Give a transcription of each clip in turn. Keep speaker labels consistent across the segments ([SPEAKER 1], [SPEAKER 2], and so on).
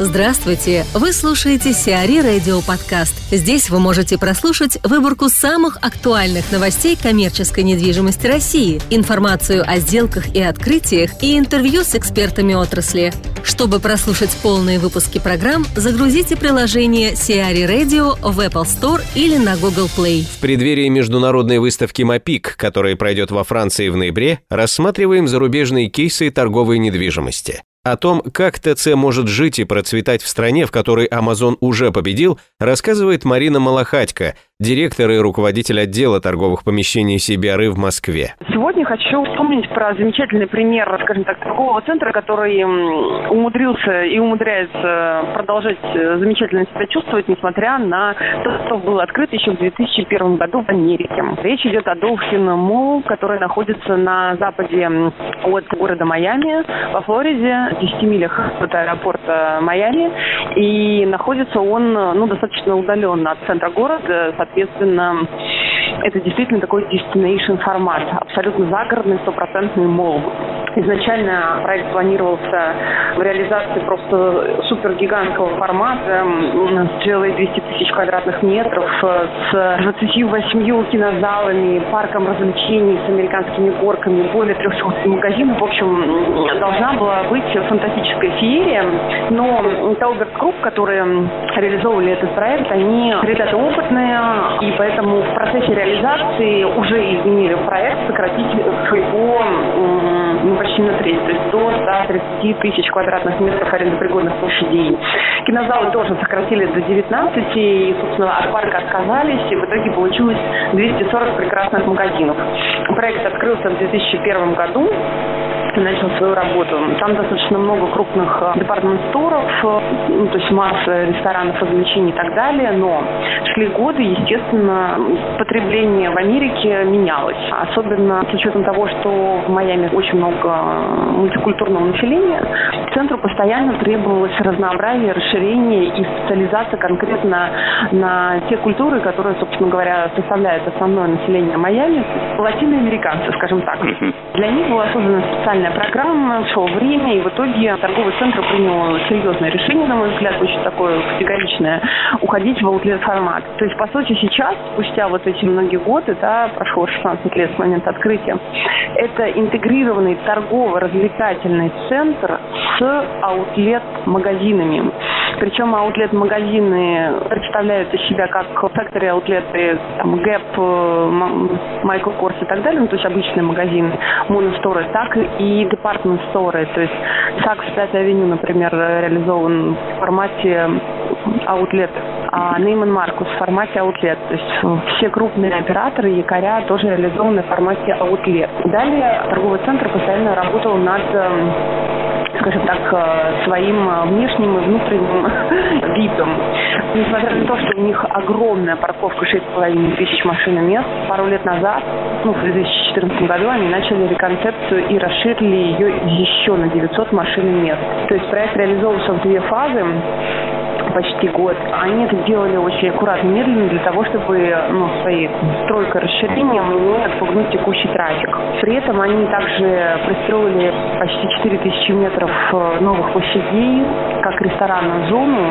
[SPEAKER 1] Здравствуйте! Вы слушаете Сиари Радио Подкаст. Здесь вы можете прослушать выборку самых актуальных новостей коммерческой недвижимости России, информацию о сделках и открытиях и интервью с экспертами отрасли. Чтобы прослушать полные выпуски программ, загрузите приложение Сиари Radio в Apple Store или на Google Play.
[SPEAKER 2] В преддверии международной выставки МАПИК, которая пройдет во Франции в ноябре, рассматриваем зарубежные кейсы торговой недвижимости. О том, как ТЦ может жить и процветать в стране, в которой Amazon уже победил, рассказывает Марина Малахатько, директор и руководитель отдела торговых помещений CBRE в Москве.
[SPEAKER 3] Сегодня хочу вспомнить про замечательный пример, скажем так, торгового центра, который умудрился и умудряется продолжать э, замечательно себя чувствовать, несмотря на то, что был открыт еще в 2001 году в Америке. Речь идет о Dolphin Mall, который находится на западе от города Майами, во Флориде, 10 милях от аэропорта Майами, и находится он ну, достаточно удаленно от центра города, соответственно, это действительно такой destination формат, абсолютно загородный, стопроцентный молл. Изначально проект планировался в реализации просто супергигантского формата с целой 200 тысяч квадратных метров, с 28 кинозалами, парком развлечений, с американскими горками, более 300 магазинов. В общем, должна была быть фантастическая феерия, но Taubman Group, которые реализовывали этот проект, они ребята опытные, и поэтому в процессе реализации уже изменили проект, сократить его ну, почти на треть, то есть до 130 тысяч квадратных метров арендопригодных площадей. Кинозалы тоже сократили до 19, и, собственно, от парка отказались, и в итоге получилось 240 прекрасных магазинов. Проект открылся в 2001 году, начал свою работу. Там достаточно много крупных э, департмент-сторов, э, ну, то есть масса ресторанов, развлечений и так далее, но шли годы, естественно, потребление в Америке менялось. Особенно с учетом того, что в Майами очень много мультикультурного населения, центру постоянно требовалось разнообразие, расширение и специализация конкретно на те культуры, которые, собственно говоря, составляют основное население Майами, латиноамериканцы, скажем так. Для них была создана специальная программа, шло время, и в итоге торговый центр принял серьезное решение, на мой взгляд, очень такое категоричное, уходить в аутлет формат. То есть, по сути, сейчас, спустя вот эти многие годы, да, прошло 16 лет с момента открытия, это интегрированный торгово-развлекательный центр с аутлет-магазинами. Причем аутлет-магазины представляют из себя как factory аутлеты, там, Gap, Michael Kors и так далее, ну, то есть обычные магазины, моносторы, так и департмент-сторы. То есть Saks 5 Avenue, например, реализован в формате аутлет, а Нейман Маркус в формате аутлет. То есть все крупные операторы, якоря тоже реализованы в формате аутлет. Далее торговый центр постоянно работал над эм, скажем так, э, своим э, внешним и внутренним видом. Несмотря на то, что у них огромная парковка 6,5 тысяч машин мест, пару лет назад, ну, в 2014 году, они начали реконцепцию и расширили ее еще на 900 машин мест. То есть проект реализовывался в две фазы почти год. Они это делали очень аккуратно, медленно, для того, чтобы ну, своей стройкой расширением не отпугнуть текущий трафик. При этом они также пристроили почти 4000 метров э, новых площадей, как ресторанную зону,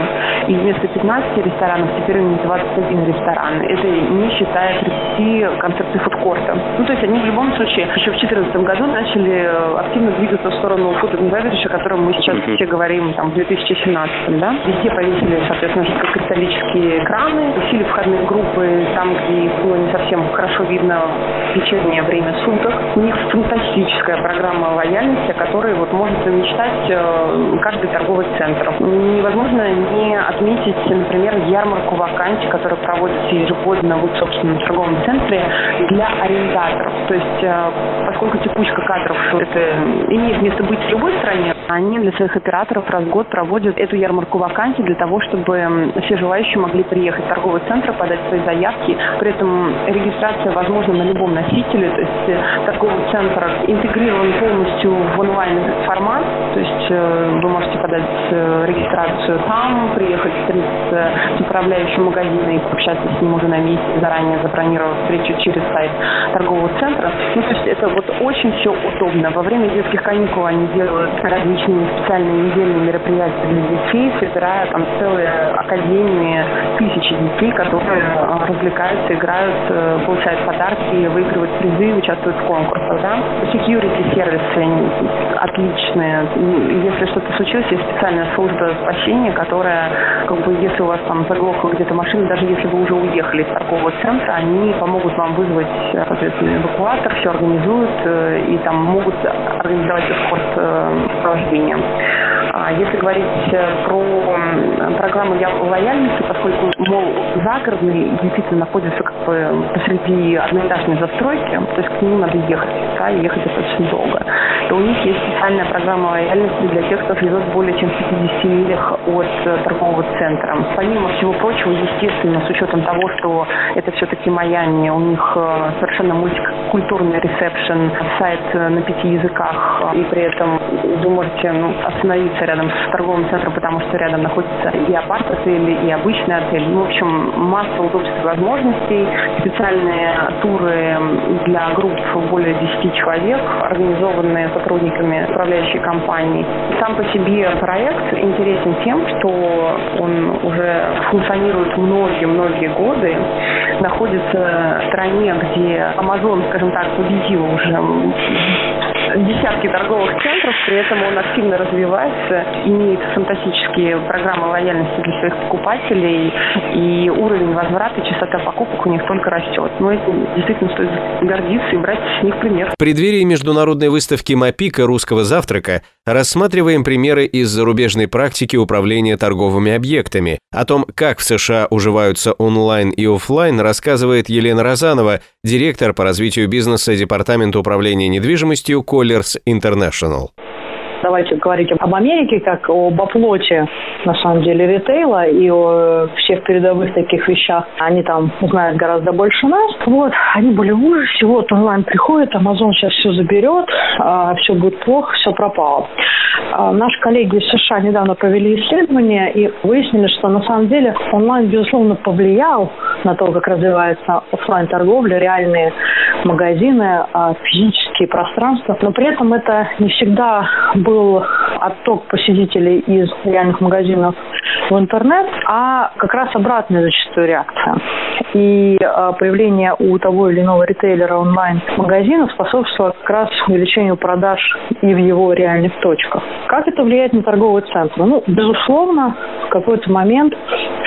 [SPEAKER 3] и вместо 15 ресторанов теперь у них 21 ресторан. Это не считая 30 концепций фудкорта. Ну, то есть они в любом случае еще в 2014 году начали э, активно двигаться в сторону beverage, о котором мы сейчас все говорим там, в 2017, да. Везде повесили установили, соответственно, жидкокристаллические экраны, усили входные группы там, где их было не совсем хорошо видно в вечернее время суток. У них фантастическая программа лояльности, о которой вот может мечтать э, каждый торговый центр. Невозможно не отметить, например, ярмарку вакансий, которая проводится ежегодно в собственном торговом центре для арендаторов. То есть, э, поскольку текучка кадров это имеет место быть в любой стране, они для своих операторов раз в год проводят эту ярмарку вакансий для того, чтобы все желающие могли приехать в торговый центр, подать свои заявки. При этом регистрация возможна на любом носителе, то есть э, торговый центр интегрирован полностью в онлайн формат, то есть э, вы можете подать э, регистрацию там, приехать с управляющим магазина и пообщаться с ним уже на месте, заранее забронировать встречу через сайт торгового центра. Ну, то есть это вот очень все удобно. Во время детских каникул они делают различные специальные недельные мероприятия для детей, собирая там целые академии, тысячи детей, которые а, развлекаются, играют, э, получают подарки, выигрывают призы, участвуют в конкурсах. Да? Security сервисы отличные. Если что-то случилось, есть специальная служба спасения, которая, как бы, если у вас там заглохла где-то машина, даже если вы уже уехали из торгового центра, они помогут вам вызвать, соответственно, эвакуатор, все организуют э, и там могут организовать эскорт э, сопровождения. А если говорить про программу лояльности, поскольку, мол, загородный действительно находится как бы посреди одноэтажной застройки, то есть к нему надо ехать, да, и ехать достаточно долго, то у них есть специальная программа лояльности для тех, кто живет более чем в 50 милях от э, торгового центра. Помимо всего прочего, естественно, с учетом того, что это все-таки Майами, у них э, совершенно мультикультурный ресепшн, сайт на пяти языках, и при этом вы можете ну, остановиться рядом с торговым центром, потому что рядом находится и апарт-отель, и обычный отель. Ну, в общем, масса удобств и возможностей, специальные туры для групп более 10 человек, организованные сотрудниками управляющей компании. Сам по себе проект интересен тем, что он уже функционирует многие-многие годы, находится в стране, где Amazon, скажем так, победил уже десятки торговых центров, при этом он активно развивается, имеет фантастические программы лояльности для своих покупателей, и уровень возврата, частота покупок у них только растет. Но это действительно стоит гордиться и брать с них пример.
[SPEAKER 2] В преддверии международной выставки МАПИКа русского завтрака рассматриваем примеры из зарубежной практики управления торговыми объектами. О том, как в США уживаются онлайн и офлайн, рассказывает Елена Розанова, директор по развитию бизнеса Департамента управления недвижимостью Colliers International
[SPEAKER 4] давайте говорить об Америке как об оплоте, на самом деле, ритейла и о всех передовых таких вещах. Они там знают гораздо больше нас. Вот, они были в ужасе. Вот, онлайн приходит, Amazon сейчас все заберет, а, все будет плохо, все пропало. А, наши коллеги из США недавно провели исследование и выяснили, что на самом деле онлайн, безусловно, повлиял на то, как развивается офлайн торговля реальные магазины, а, физические пространства. Но при этом это не всегда был отток посетителей из реальных магазинов в интернет, а как раз обратная зачастую реакция. И а, появление у того или иного ритейлера онлайн-магазина способствовало как раз увеличению продаж и в его реальных точках. Как это влияет на торговые центры? Ну, безусловно, в какой-то момент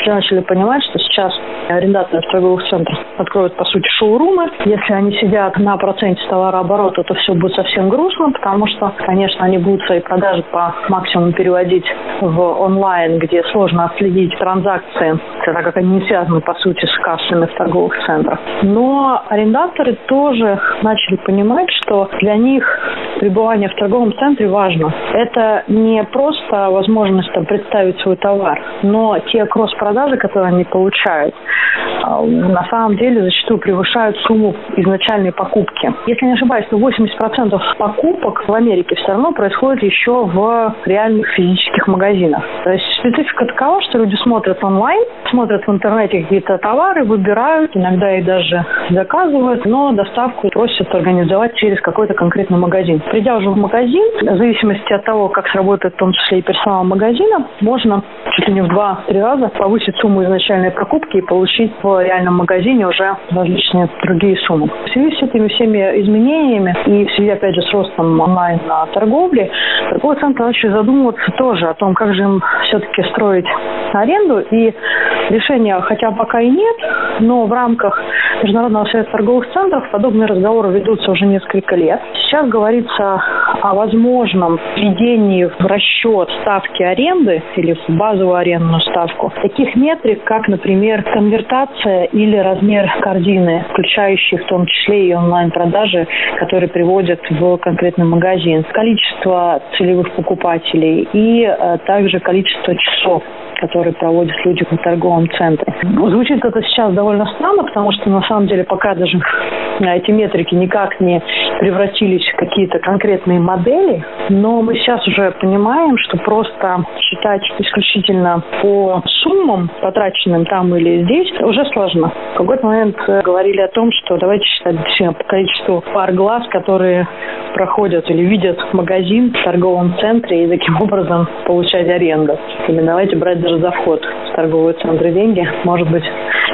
[SPEAKER 4] все начали понимать, что сейчас арендаторы торговых центрах откроют, по сути, шоурумы. Если они сидят на проценте товарооборота, то все будет совсем грустно, потому что, конечно, они будут свои продажи по максимуму переводить в онлайн, где сложно отследить транзакции, так как они не связаны, по сути, с кассами в торговых центрах. Но арендаторы тоже начали понимать, что для них пребывание в торговом центре важно. Это не просто возможность там, представить свой товар, но те кросс-продажи, которые они получают, на самом деле зачастую превышают сумму изначальной покупки. Если не ошибаюсь, то 80% покупок в Америке все равно происходит еще в реальных физических магазинах. То есть специфика такова, что люди смотрят онлайн, смотрят в интернете какие-то товары, выбирают, иногда и даже заказывают, но доставку просят организовать через какой-то конкретный магазин. Придя уже в магазин, в зависимости от того, как сработает в том числе и персонал магазина, можно чуть ли не в два-три раза повысить сумму изначальной покупки и получить в реальном магазине уже различные другие суммы. В связи с этими всеми изменениями и в связи, опять же, с ростом онлайн-торговли, торговые центры начали задумываться тоже о том, как же им все-таки строить аренду. И решения, хотя пока и нет, но в рамках Международного союза торговых центров подобные разговоры ведутся уже несколько лет. Сейчас говорится о возможном введении в расчет ставки аренды или в базовую арендную ставку таких метрик, как, например, конвертация или размер корзины, включающие в том числе и онлайн-продажи, которые приводят в конкретный магазин, количество целевых покупателей и э, также количество часов которые проводят люди в торговом центре. Звучит это сейчас довольно странно, потому что на самом деле пока даже эти метрики никак не превратились в какие-то конкретные модели, но мы сейчас уже понимаем, что просто считать исключительно по суммам, потраченным там или здесь, уже сложно. В какой-то момент э, говорили о том, что давайте считать по количеству пар глаз, которые проходят или видят магазин в торговом центре и таким образом получать аренду. Или давайте брать даже за вход торговые центры деньги. Может быть,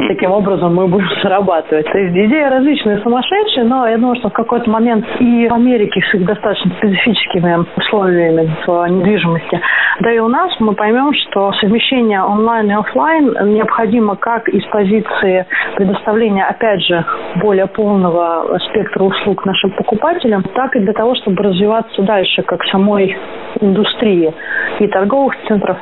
[SPEAKER 4] таким образом мы будем зарабатывать. То есть идея различные, сумасшедшие, но я думаю, что в какой-то момент и в Америке с их достаточно специфическими условиями в недвижимости, да и у нас мы поймем, что совмещение онлайн и офлайн необходимо как из позиции предоставления, опять же, более полного спектра услуг нашим покупателям, так и для того, чтобы развиваться дальше как самой индустрии и торговых центров,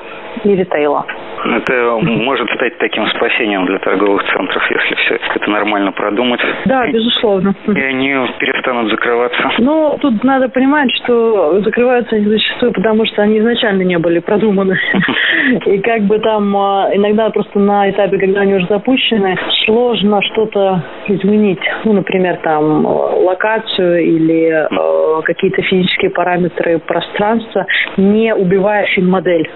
[SPEAKER 4] и ритейла.
[SPEAKER 5] Это может стать таким спасением для торговых центров, если все это нормально продумать.
[SPEAKER 4] Да, безусловно.
[SPEAKER 5] И они перестанут закрываться.
[SPEAKER 4] Ну, тут надо понимать, что закрываются они зачастую, потому что они изначально не были продуманы. И как бы там а, иногда просто на этапе, когда они уже запущены, сложно что-то изменить. Ну, например, там локацию или э, какие-то физические параметры пространства, не убивая фин-модель.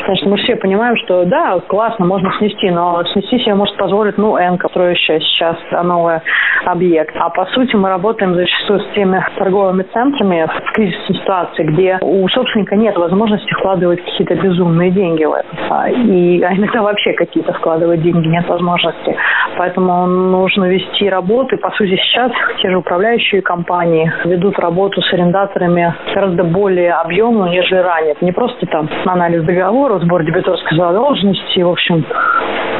[SPEAKER 4] Потому что мы все понимаем, что да, классно, можно снести, но снести себе может позволить, ну, Энка, строящая сейчас новый объект. А по сути мы работаем зачастую с теми торговыми центрами в кризисной ситуации, где у собственника нет возможности вкладывать какие-то безумные деньги в это. А, и а иногда вообще какие-то вкладывать деньги нет возможности. Поэтому нужно вести работу. И по сути сейчас те же управляющие компании ведут работу с арендаторами гораздо более объемную, нежели ранее. Это не просто там анализ договора, сбор дебиторской задолженности, в общем,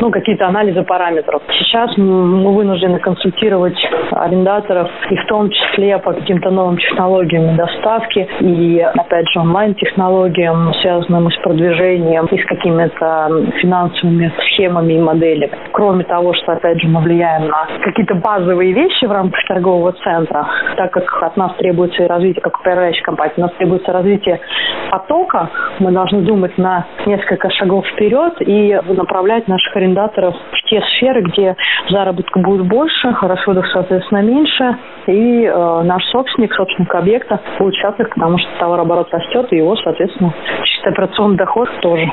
[SPEAKER 4] ну, какие-то анализы параметров. Сейчас мы вынуждены консультировать арендаторов и в том числе по каким-то новым технологиям доставки и, опять же, онлайн-технологиям, связанным с продвижением и с какими-то финансовыми схемами и моделями. Кроме того, что, опять же, мы влияем на какие-то базовые вещи в рамках торгового центра, так как от нас требуется и развитие, как управляющей компании, у нас требуется развитие потока, мы должны думать на несколько шагов вперед и направлять наших арендаторов в те сферы, где заработка будет больше, расходов, соответственно, меньше, и э, наш собственник, собственник объекта будет счастлив, потому что товарооборот растет, и его, соответственно, чисто операционный доход тоже.